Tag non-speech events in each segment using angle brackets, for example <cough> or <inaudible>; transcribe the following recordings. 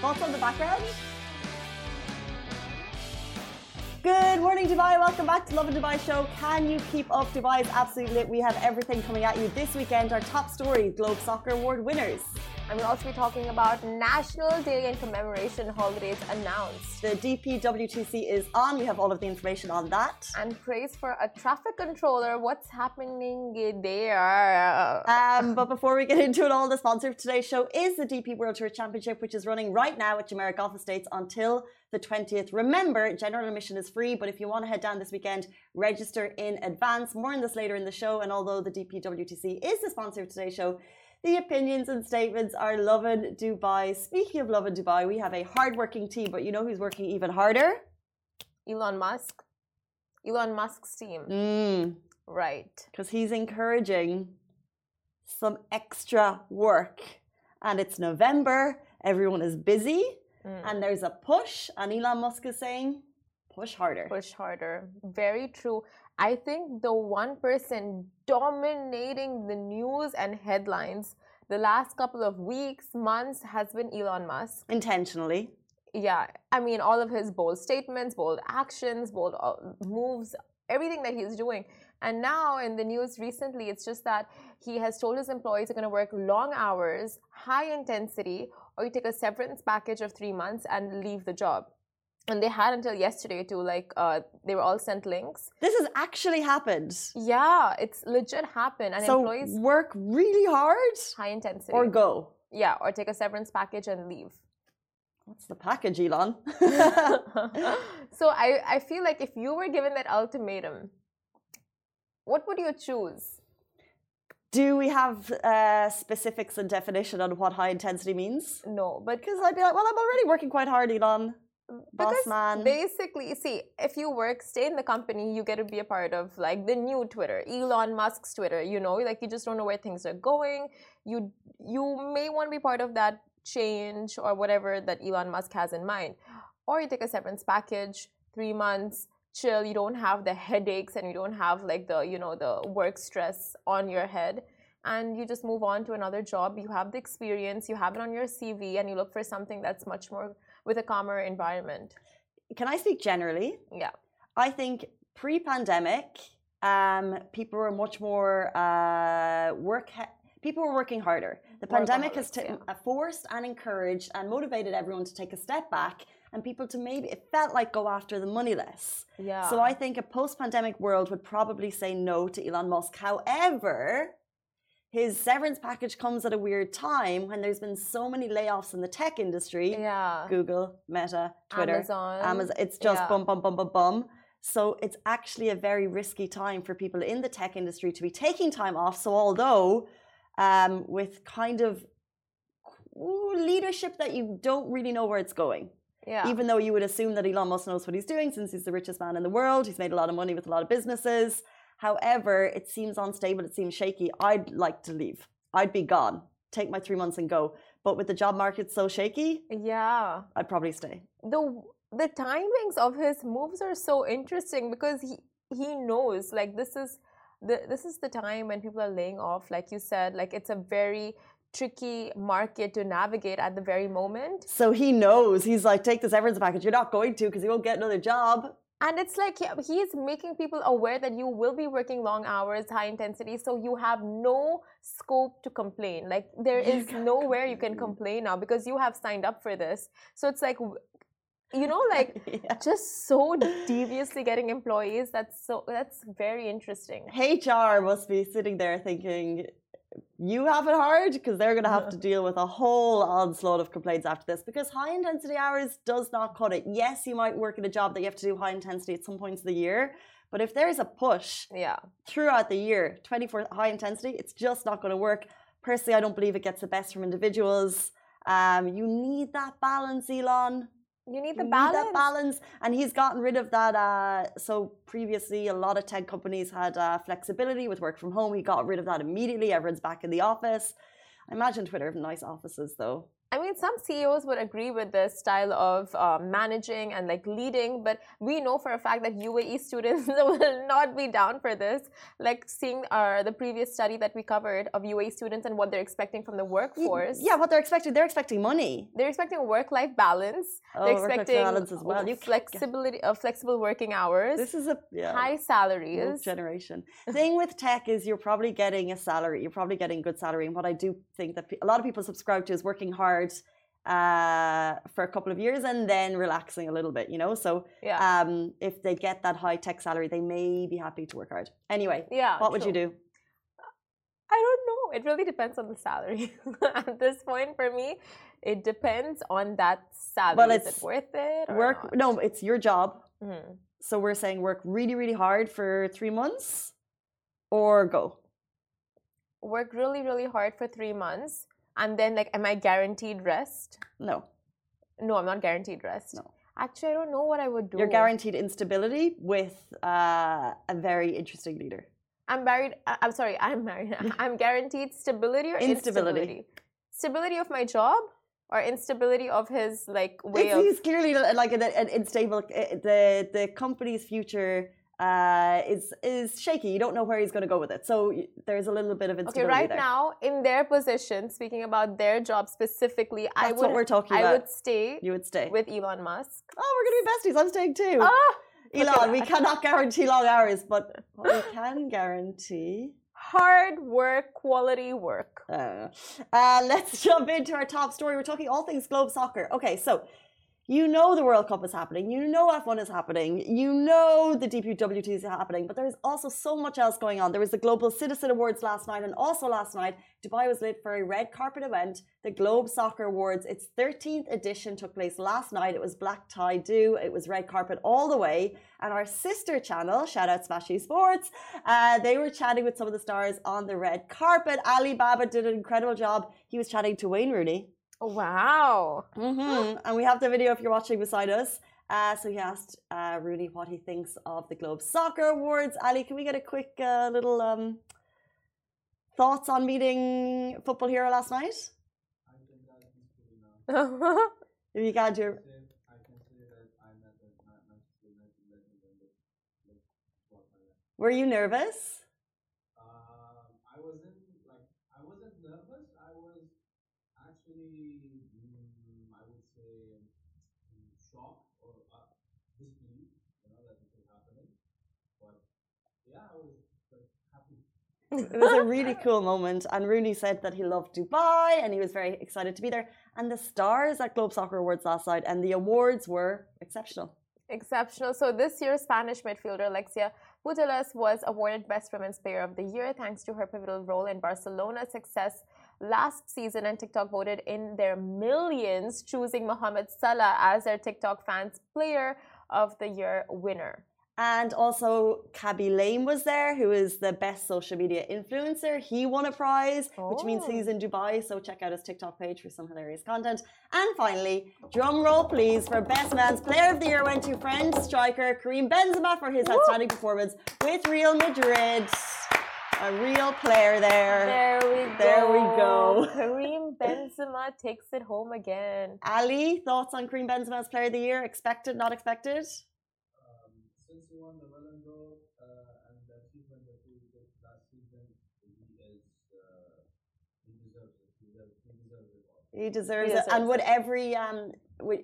Thoughts on the background? Good morning, Dubai. Welcome back to Lovin Dubai show. Can you keep up? Dubai is absolutely lit. We have everything coming at you this weekend. Our top story: Globe Soccer Award winners. And we'll also be talking about National Day and commemoration holidays announced. The DPWTC is on. We have all of the information on that. And praise for a traffic controller. What's happening there? Um, but before we get into it all, the sponsor of today's show is the DP World Tour Championship, which is running right now at Jumeirah Golf Estates until the 20th. Remember, general admission is free, but if you want to head down this weekend, register in advance. More on this later in the show. And although the DPWTC is the sponsor of today's show, the opinions and statements are Lovin Dubai. Speaking of Lovin Dubai, we have a hardworking team, but you know who's working even harder? Elon Musk. Elon Musk's team. Mm. Right. Because he's encouraging some extra work. And it's November, everyone is busy, mm. and there's a push. And Elon Musk is saying, push harder. Push harder. Very true. I think the one person dominating the news and headlines the last couple of weeks, months has been Elon Musk. Intentionally. Yeah. I mean, all of his bold statements, bold actions, bold uh, moves, everything that he's doing. And now in the news recently, it's just that he has told his employees are going to work long hours, high intensity, or you take a severance package of three months and leave the job and they had until yesterday to like uh, they were all sent links. This has actually happened. Yeah it's legit happened. And so employees work really hard high intensity. or go? Yeah or take a severance package and leave. What's the package elon? <laughs> <laughs> So I, I feel like if you were given that ultimatum what would you choose? Do we have uh, specifics and definition on what high intensity means? No, but because I'd be like, well, I'm already working quite hard, Elon boss because man. Basically, see, if you work, stay in the company, you get to be a part of like the new Twitter, Elon Musk's Twitter. You know, like you just don't know where things are going. You you may want to be part of that change or whatever that Elon Musk has in mind, or you take a severance package, three months, chill. You don't have the headaches and you don't have like the you know the work stress on your head. And you just move on to another job. You have the experience, you have it on your CV, and you look for something that's much more with a calmer environment. Can I speak generally? Yeah. I think pre pandemic, um, people were much more uh, work. People were working harder. The pandemic has yeah. forced and encouraged and motivated everyone to take a step back and people to maybe it felt like go after the money less. Yeah. So I think a post-pandemic world would probably say no to Elon Musk. However, his severance package comes at a weird time when there's been so many layoffs in the tech industry. Yeah. Google, Meta, Twitter, Amazon. Amazon. It's just yeah. bum, bum, bum, bum, bum. So it's actually a very risky time for people in the tech industry to be taking time off. So although um, with kind of leadership that you don't really know where it's going. Yeah. Even though you would assume that Elon Musk knows what he's doing since he's the richest man in the world, he's made a lot of money with a lot of businesses. However, it seems unstable, it seems shaky. I'd like to leave. I'd be gone. Take my three months and go. But with the job market so shaky, yeah, I'd probably stay. The the timings of his moves are so interesting because he he knows like this is the this is the time when people are laying off. Like you said, like it's a very tricky market to navigate at the very moment. So he knows. He's like, take the severance package. You're not going to because you won't get another job and it's like he's making people aware that you will be working long hours high intensity so you have no scope to complain. Like there is nowhere you can complain. now because you have signed up for this. So it's like you know <laughs> like yeah. just so deviously getting employees that's so that's very interesting. Hr must be sitting there thinking you have it hard because they're going to have to deal with a whole onslaught of complaints after this because high intensity hours does not cut it. Yes, you might work in a job that you have to do high intensity at some points of the year, but if there's a push yeah. throughout the year, 24 high intensity, it's just not going to work. Personally, I don't believe it gets the best from individuals. Um, you need that balance, Elon. You need the you balance. Need that balance, and he's gotten rid of that. Uh, so previously, a lot of tech companies had uh, flexibility with work from home. He got rid of that immediately. Everyone's back in the office. I imagine Twitter have nice offices, though. I mean, some CEOs would agree with this style of uh, managing and like leading, but we know for a fact that UAE students <laughs> will not be down for this. Like seeing uh, the previous study that we covered of UAE students and what they're expecting from the workforce. Yeah, what they're expecting, they're expecting money. They're expecting work-life balance. Oh, they're expecting balance as well. You flexibility of flexible working hours, This is a yeah, high salaries. generation. thing with tech is you're probably getting a salary. You're probably getting good salary. And what I do think that a lot of people subscribe to is working hard uh, for a couple of years and then relaxing a little bit, you know? So Yeah. um, if they get that high tech salary, they may be happy to work hard. Anyway, yeah. what would you do? I don't know. It really depends on the salary. <laughs> At this point, for me, it depends on that salary. Well, Is it worth it? Or Work? not? No, it's your job. Mhm. So we're saying work really, really hard for three months or go. Work really, really hard for three months, and then like, am I guaranteed rest? No, No, I'm not guaranteed rest. No. Actually, I don't know what I would do. you're guaranteed instability with uh, a very interesting leader. I'm married. I- I'm sorry. <laughs> I'm married. I'm guaranteed stability or Instability. instability. Stability of my job or instability of his like way It's, of. he's clearly like an, an unstable. uh, The the company's future uh, is is shaky. You don't know where he's going to go with it. So there's a little bit of Okay, right there. now in their position, speaking about their job specifically, I That's would what we're talking I about. would stay you would stay. with Elon Musk. oh, we're going to be besties. I'm staying too. Ah, Elon, we cannot guarantee long hours, but we can guarantee. hard work, quality work. Uh, uh, let's <laughs> jump into our top story. We're talking all things Globe Soccer. Okay, so you know the World Cup is happening. You know F1 is happening. You know the DPWT is happening. But there's also so much else going on. There was the Global Citizen Awards last night, and also last night, Dubai was lit for a red carpet event, the Globe Soccer Awards. Its 13th edition took place last night. It was black tie do. It was red carpet all the way. And our sister channel, shout out Smashy Sports, uh, they were chatting with some of the stars on the red carpet. Ali Baba did an incredible job. He was chatting to Wayne Rooney. Wow. hmm And we have the video if you're watching beside us. Uh, so he asked uh, Rooney what he thinks of the Globe Soccer Awards. Ali, can we get a quick uh, little um, thoughts on meeting Football Hero last night? I can tell he's <laughs> pretty. If you can, do I can say that I met a Ma- Manchester United legend and the the squad player. were you nervous? Um, I wasn't like I wasn't nervous. I was actually, mm, I would say, mm, shocked or uh, disbelief, you know, that it was happening. But yeah, I was like happy. It was a <laughs> really cool moment. And Rooney said that he loved Dubai and he was very excited to be there. And the stars at Globe Soccer Awards last night and the awards were exceptional. Exceptional. So this year, Spanish midfielder Alexia Putellas was awarded Best Women's Player of the Year thanks to her pivotal role in Barcelona's success last season. And TikTok voted in their millions, choosing Mohamed Salah as their TikTok fans Player of the Year winner. And also, Khaby Lame was there, who is the best social media influencer. He won a prize, which means Oh. he's in Dubai. So check out his TikTok page for some hilarious content. And finally, drum roll, please, for Best Man's Player of the Year went to French striker Karim Benzema for his outstanding performance with Real Madrid. A real player there. There we go. There we go. Karim Benzema takes it home again. Ali, thoughts on Karim Benzema's Player of the Year? Expected, not expected? Since he won the Ballon d'Or uh, and the achievement that he did last season, he is uh, he deserves it. He deserves, he deserves it all. He deserves He it. And would every um,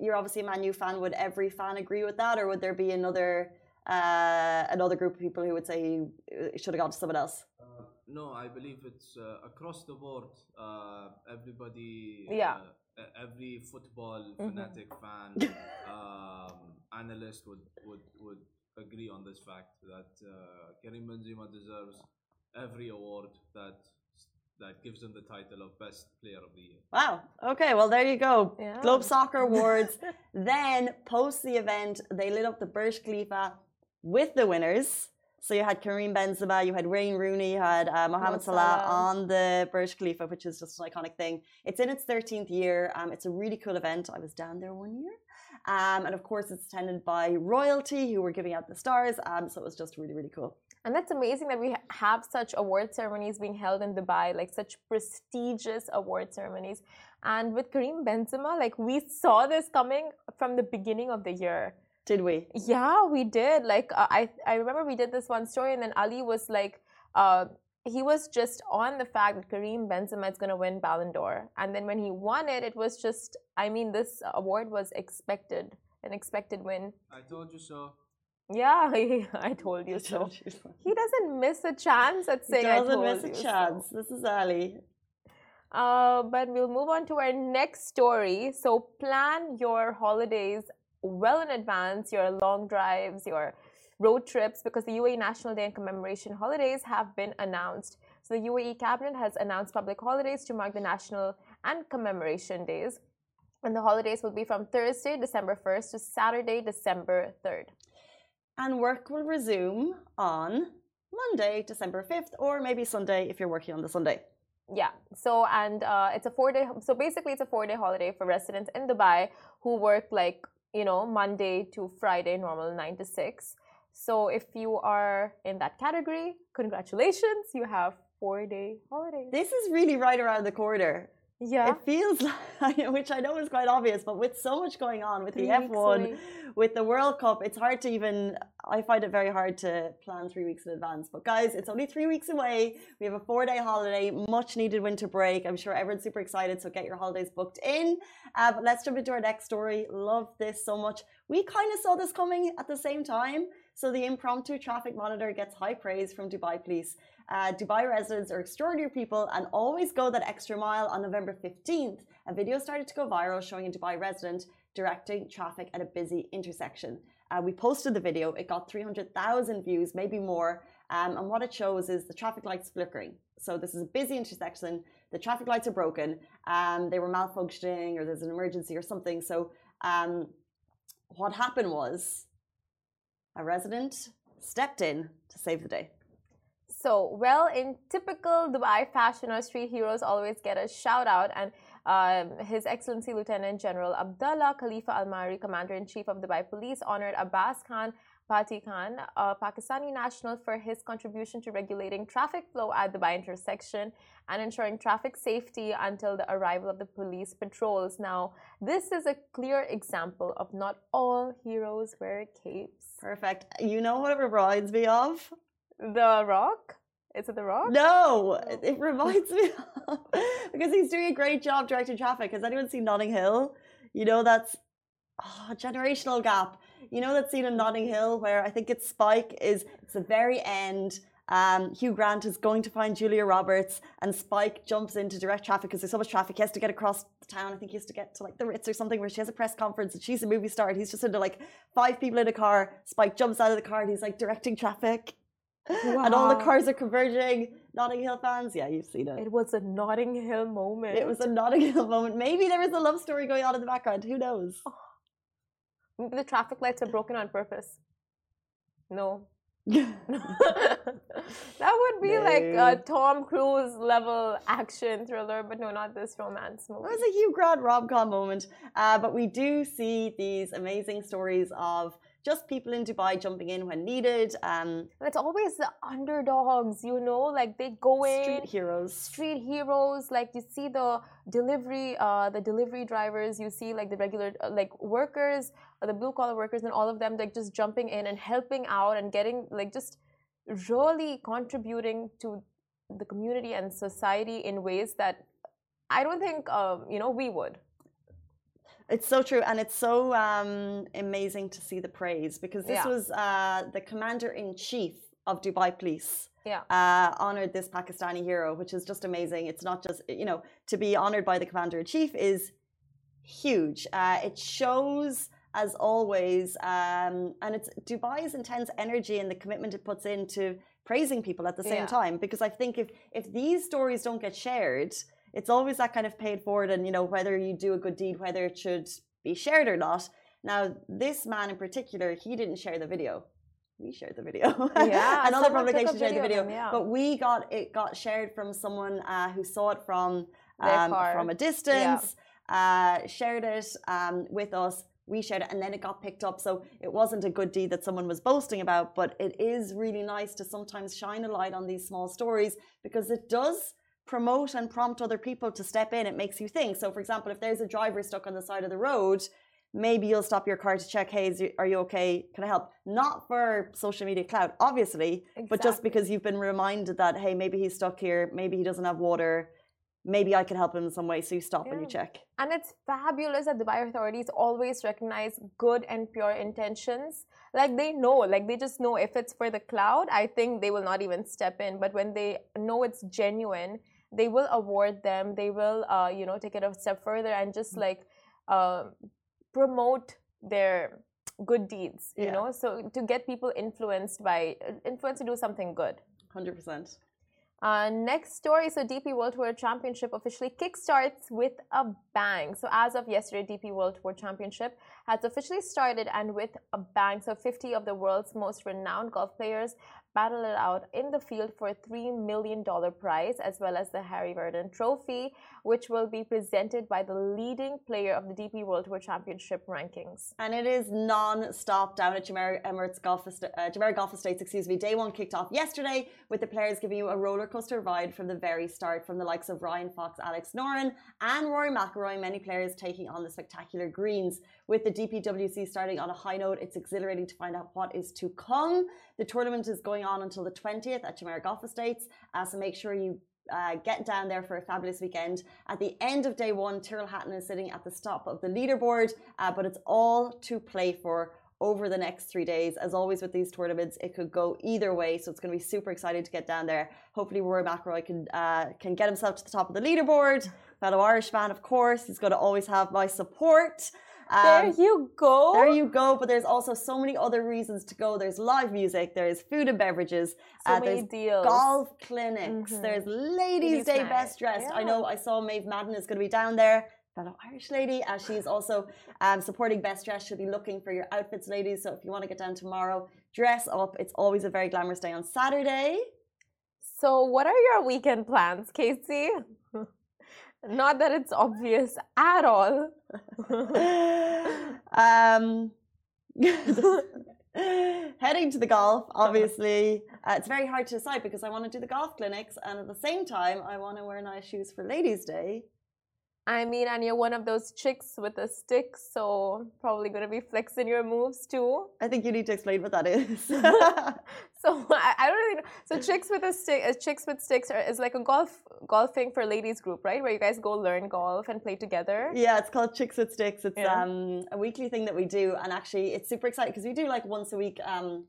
you're obviously a Man U fan. Would every fan agree with that, or would there be another uh, another group of people who would say he uh, should have gone to someone else? Uh, no, I believe it's uh, across the board. Uh, everybody, Yeah. uh, every football Mhm. fanatic fan, <laughs> um, analyst would, would would agree on this fact that uh, Karim Benzema deserves every award that that gives him the title of best player of the year. Wow. Okay. Well, there you go. Yeah. Globe Soccer <laughs> Awards. then post the event, they lit up the Burj Khalifa with the winners. So you had Karim Benzema, you had Wayne Rooney, you had uh, Mohamed Salah Salah. on the Burj Khalifa, which is just an iconic thing. It's in its 13th year. Um, it's a really cool event. I was down there one year. Um, and of course, it's attended by royalty who were giving out the stars. Um, so it was just really, really cool. And that's amazing that we have such award ceremonies being held in Dubai, like such prestigious award ceremonies. And with Karim Benzema, like we saw this coming from the beginning of the year. Did we? Yeah, we did. Like uh, I, I remember we did this one story, and then Ali was like, uh, he was just on the fact that Karim Benzema is going to win Ballon d'Or, and then when he won it, it was just, I mean, this award was expected, an expected win. I told you so. Yeah, <laughs> I told you so. He doesn't miss a chance at saying I doesn't told miss a you so. chance. This is Ali. Uh, but we'll move on to our next story. So plan your holidays well in advance, your long drives, your road trips, because the UAE National Day and commemoration holidays have been announced. So the UAE cabinet has announced public holidays to mark the national and commemoration days. And the holidays will be from Thursday, December 1st to Saturday, December 3rd. And work will resume on Monday, December 5th, or maybe Sunday if you're working on the Sunday. Yeah. So and uh, it's a four day. So basically, it's a four day holiday for residents in Dubai who work like you know Monday to Friday, normal nine to six. So if you are in that category, congratulations, you have four day holidays. This is really right around the corner. Yeah. It feels like, <laughs> which I know is quite obvious, but with so much going on with Three the F1, away. with the World Cup, it's hard to even, I find it very hard to plan three weeks in advance. But guys, it's only three weeks away. We have a four day holiday, much needed winter break. I'm sure everyone's super excited, so get your holidays booked in. Uh, but let's jump into our next story. Love this so much. We kind of saw this coming at the same time. So the impromptu traffic monitor gets high praise from Dubai police. Uh, Dubai residents are extraordinary people and always go that extra mile. On November 15th, a video started to go viral showing a Dubai resident directing traffic at a busy intersection. Uh, we posted the video. It got 300,000 views, maybe more. Um, and what it shows is the traffic lights flickering. So this is a busy intersection. The traffic lights are broken. Um, they were malfunctioning, or there's an emergency or something. So um, what happened was a resident stepped in to save the day. So, well, in typical Dubai fashion, our street heroes always get a shout out, and um, His Excellency Lieutenant General Abdullah Khalifa Al Marri, Commander in Chief of Dubai Police, honored Abbas Khan Pati Khan, a Pakistani national, for his contribution to regulating traffic flow at the Dubai intersection and ensuring traffic safety until the arrival of the police patrols. Now, this is a clear example of not all heroes wear capes. Perfect. You know what it reminds me of? The Rock? Is it The Rock? No, it, it reminds me of <laughs> because he's doing a great job directing traffic. Has anyone seen Notting Hill? You know that's oh, a generational gap. You know that scene in Notting Hill where I think it's Spike is it's the very end. Um, Hugh Grant is going to find Julia Roberts, and Spike jumps into direct traffic because there's so much traffic. He has to get across the town. I think he has to get to like the Ritz or something where she has a press conference and she's a movie star. And he's just into like five people in a car. Spike jumps out of the car and he's like directing traffic. And all the cars are converging. Notting Hill fans, yeah, you've seen it. It was a Notting Hill moment. It was a Notting Hill moment. Maybe there was a love story going on in the background. Who knows? Maybe the traffic lights are broken on purpose. No. <laughs> that would be like a Tom Cruise level action thriller, but no, not this romance movie. It was a Hugh Grant rom com moment. Uh, but we do see these amazing stories of just people in Dubai jumping in when needed. Um, And it's always the underdogs, you know, like they go in. street heroes. street heroes like you see the delivery uh the delivery drivers you see like the regular uh, like workers uh, the blue collar workers and all of them like just jumping in and helping out and getting like just really contributing to the community and society in ways that i don't think um, you know we would It's so true, and it's so um, amazing to see the praise because this Yeah. was uh, the commander in chief of Dubai Police. yeah uh, honored this Pakistani hero, which is just amazing. It's not just, you know, to be honored by the commander in chief is huge. Uh, it shows, as always, um, and it's Dubai's intense energy and the commitment it puts into praising people at the same Yeah. time. Because I think if if these stories don't get shared, it's always that kind of paid forward, and you know whether you do a good deed, whether it should be shared or not. Now, this man in particular, he didn't share the video. We shared the video. Yeah, <laughs> and other someone took a publications shared the video him, yeah. But we got it got shared from someone uh, who saw it from um, from a distance, uh, shared it um, with us. We shared it, and then it got picked up. So it wasn't a good deed that someone was boasting about, but it is really nice to sometimes shine a light on these small stories because it does promote and prompt other people to step in. It makes you think. So, for example, if there's a driver stuck on the side of the road, maybe you'll stop your car to check, hey, is you, are you okay? Can I help? Not for social media cloud, obviously, but just because you've been reminded that, hey, maybe he's stuck here, maybe he doesn't have water, maybe I can help him in some way. So you stop and you check. And it's fabulous that Dubai authorities always recognize good and pure intentions. Like they know, like they just know if it's for the cloud, I think they will not even step in. But when they know it's genuine, they will award them. They will, uh, you know, take it a step further and just like uh, promote their good deeds. You Yeah. know, so to get people influenced by influenced to do something good. 100%. Uh, next story so DP World Tour Championship officially kickstarts with a bang. So, as of yesterday, DP World Tour Championship has officially started and with a bang. So, 50 of the world's most renowned golf players battle it out in the field for a $3 million prize, as well as the Harry Vardon Trophy, which will be presented by the leading player of the DP World Tour Championship rankings. And it is non-stop down at Jumeirah Emirates Golf, uh, Jumeirah Golf Estates. Excuse me. Day one kicked off yesterday with the players giving you a roller coaster ride from the very start, from the likes of Ryan Fox, Alex Noren, and Rory McIlroy. Many players taking on the spectacular greens. With the DPWC starting on a high note, it's exhilarating to find out what is to come. The tournament is going on until the 20th at Jumeirah Golf Estates, uh, so make sure you uh, get down there for a fabulous weekend. At the end of day one, Tyrrell Hatton is sitting at the top of the leaderboard, uh, but it's all to play for over the next three days. As always with these tournaments, it could go either way, so it's going to be super exciting to get down there. Hopefully, Rory McIlroy can uh, can get himself to the top of the leaderboard. Fellow Irish fan, of course, he's going to always have my support. There Um, you go. there you go, but there's also so many other reasons to go. There's live music, there's food and beverages, So uh, there's deals. golf clinics, Mhm. there's Ladies' Day Best Dressed. I know I saw Maeve Madden is going to be down there, fellow Irish lady, as she's also um, supporting Best Dress. She'll be looking for your outfits, ladies. So if you want to get down tomorrow, dress up. It's always a very glamorous day on Saturday. So, what are your weekend plans, Casey? <laughs> Not that it's obvious at all. <laughs> um, <laughs> heading to the golf, obviously. Uh, it's very hard to decide because I want to do the golf clinics, and at the same time, I want to wear nice shoes for Ladies' Day. I mean, and you're one of those chicks with a stick, so probably gonna be flexing your moves too. I think you need to explain what that is. <laughs> So I, I don't really know. So chicks with a stick, uh, chicks with sticks are, is like a golf golfing for ladies group, right? Where you guys go learn golf and play together. yeah, it's called Chicks with Sticks. It's Yeah. um, a weekly thing that we do, and actually, it's super exciting because we do like once a week. Um,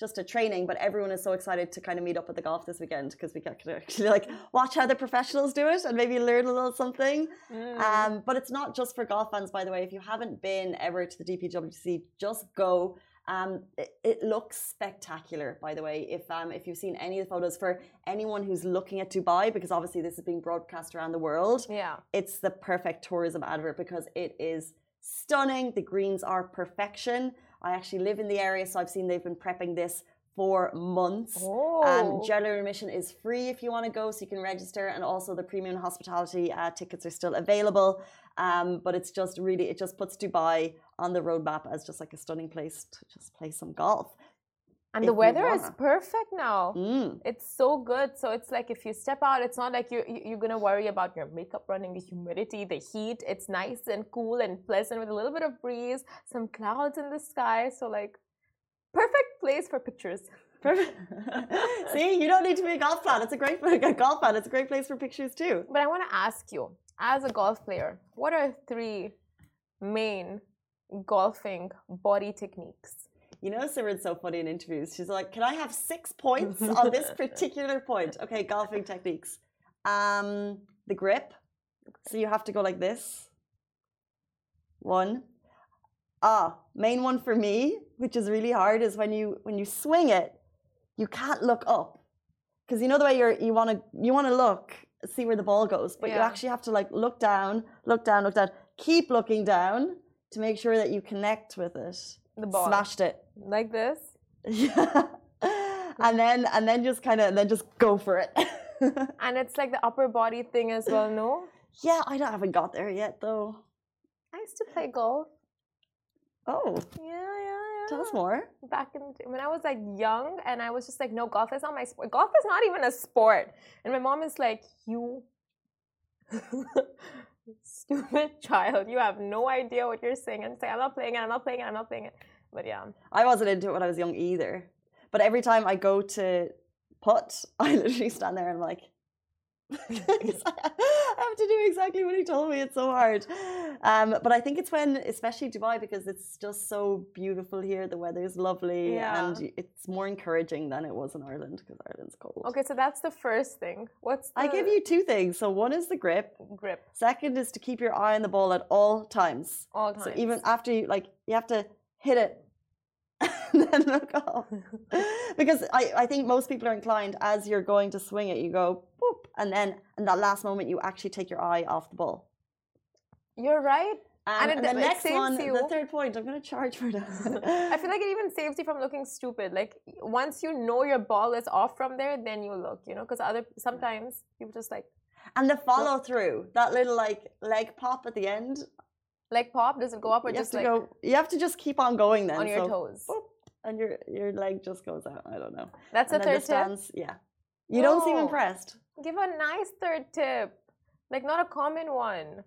just a training, but everyone is so excited to kind of meet up at the golf this weekend because we get to actually <laughs> like watch how the professionals do it and maybe learn a little something. Mm. Um, but it's not just for golf fans, by the way. If you haven't been ever to the DPWC, just go. Um, it, it looks spectacular, by the way. If um, if you've seen any of the photos for anyone who's looking at Dubai, because obviously this is being broadcast around the world, yeah. it's the perfect tourism advert because it is stunning. The greens are perfection. I actually live in the area, so I've seen they've been prepping this for months. Oh. Um, general admission is free if you want to go, so you can register, and also the premium hospitality uh, tickets are still available. Um, but it's just really, it just puts Dubai on the roadmap as just like a stunning place to just play some golf. And the weather is perfect now. Mm. It's so good. So it's like if you step out, it's not like you're, you- you're going to worry about your makeup running, the humidity, the heat. It's nice and cool and pleasant with a little bit of breeze, some clouds in the sky. So, like, perfect place for pictures. Perfect. <laughs> See, you don't need to be a golf fan. It's a great <laughs> a golf fan. It's a great place for pictures too. But I want to ask you, as a golf player, what are three main golfing body techniques? You know, Simran's so funny in interviews. She's like, "Can I have six points on this <laughs> particular point?" Okay, golfing techniques. Um, the grip. So you have to go like this. One. Ah, main one for me, which is really hard, is when you when you swing it, you can't look up, because you know the way you're you want to you want to look see where the ball goes, but you actually have to like look down, look down, look down, keep looking down to make sure that you connect with it. The ball. Smashed it. Like this? <laughs> Yeah. and then and then just kind of then just go for it. <laughs> And it's like the upper body thing as well, no? yeah, I don't, haven't got there yet though. I used to play golf. Oh, Yeah, yeah, yeah. Tell us more. back in when I was like young and I was just like, no, golf is not my sport. Golf is not even a sport. And my mom is like, you <laughs> stupid child, you have no idea what you're saying. And say, I'm not playing it, I'm not playing it, I'm not playing it. But yeah. I wasn't into it when I was young either. But every time I go to putt, <laughs> I literally stand there and I'm like, <laughs> I have to do exactly what he told me. It's so hard. Um, but I think it's when, especially Dubai, because it's just so beautiful here. The weather is lovely Yeah. and it's more encouraging than it was in Ireland because Ireland's cold. Okay, so that's the first thing. What's the I give you two things. So one is the grip. grip Second is to keep your eye on the ball at all times. all times? So even after you like you have to hit it and <laughs> then look off. because I, I think most people are inclined as you're going to swing it, you go boop, and then in that last moment you actually take your eye off the ball. You're right. And and, it- the it next saves one, you. the third point, I'm going to charge for that. I feel like it even saves you from looking stupid. Like once you know your ball is off from there, then you look, you know, because other sometimes people just like and the follow through, that little like leg pop at the end, Leg pop doesn't go up or you just to like go. You have to just keep on going then. on your so, toes. boop, and your your leg just goes out. I don't know. That's and then third the tip. stance, yeah. You don't seem impressed. Give a nice third tip, like not a common one.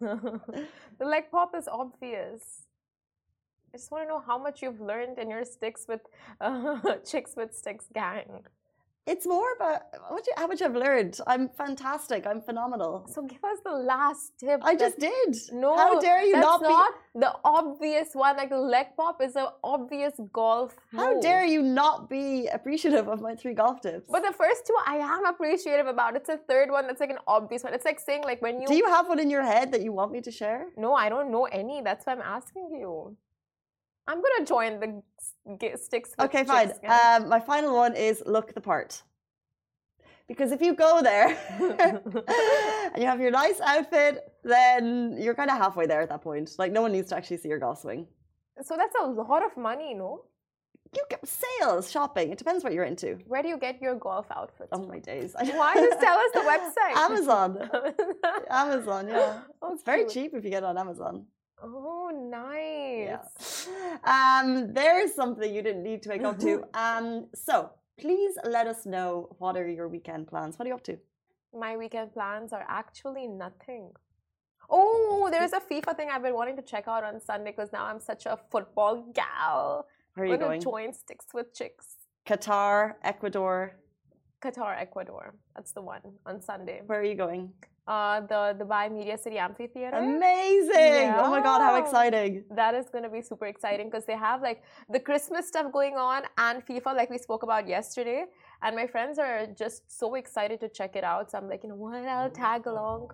<laughs> the leg pop is obvious. I just want to know how much you've learned in your sticks with uh, <laughs> chicks with sticks gang. It's more about what you, how much I've learned. I'm fantastic. I'm phenomenal. So give us the last tip. I just did. No, How dare you that's not be? the obvious one. Like the leg pop is an obvious golf. How dare you not be appreciative of my three golf tips? But the first two I am appreciative about. It's a third one that's like an obvious one. It's like saying like when you. Do you have one in your head that you want me to share? No, I don't know any. That's why I'm asking you. I'm gonna join the sticks. Okay, fine. Um, my final one is look the part. Because if you go there <laughs> and you have your nice outfit, then you're kind of halfway there at that point. Like no one needs to actually see your golf swing. so that's a lot of money, no? You get sales, shopping. It depends what you're into. Where do you get your golf outfits? Oh my days. Why just tell us the <laughs> website? Amazon. <laughs> Amazon, yeah. Oh, It's very cheap if you get it on Amazon. Oh, nice. Yeah. Um, there's something you didn't need to wake up to. <laughs> Um, so please let us know what are your weekend plans. What are you up to? My weekend plans are actually nothing. Oh, there's a FIFA thing I've been wanting to check out on Sunday because now I'm such a football gal. Where are you going? join Sticks with Chicks. Qatar, Ecuador. Qatar, Ecuador. That's the one on Sunday. Where are you going? Uh, the Dubai Media City Amphitheater. Amazing! Oh my god, how exciting! that is going to be super exciting because they have like the Christmas stuff going on and FIFA, like we spoke about yesterday. And my friends are just so excited to check it out. So I'm like, you know what? I'll tag along.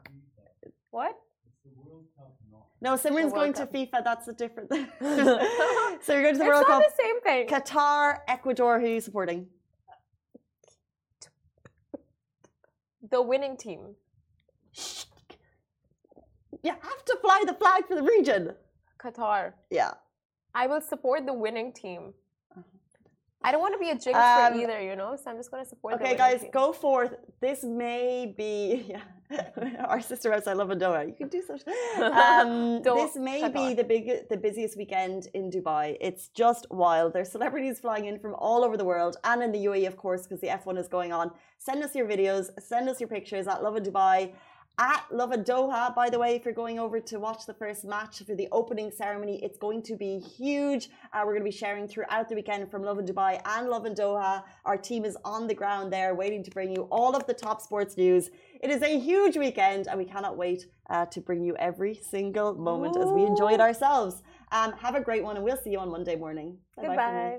What? It's the World Cup, not. No, Simran's going Cup. to FIFA. That's a different thing. <laughs> <laughs> so you're going to the it's World not Cup. the same thing. Qatar, Ecuador. Who are you supporting? The winning team. You have to fly the flag for the region. Qatar. Yeah. I will support the winning team. I don't want to be a jinx Um, for either, you know. So I'm just going to support. Okay, winning guys, team. go forth. This may be <laughs> yeah. <laughs> our sister outside Lovin Doha. You can do such. Um, <laughs> this may be off. the big, the busiest weekend in Dubai. It's just wild. There's celebrities flying in from all over the world and in the UAE, of course, because the F1 is going on. Send us your videos. Send us your pictures at Lovin Dubai. At Lovin Doha, by the way, if you're going over to watch the first match for the opening ceremony, it's going to be huge. Uh, we're going to be sharing throughout the weekend from Lovin Dubai and Lovin Doha. Our team is on the ground there, waiting to bring you all of the top sports news. It is a huge weekend, and we cannot wait uh, to bring you every single moment as we enjoy it ourselves. Um, have a great one, and we'll see you on Monday morning. Bye-bye for now.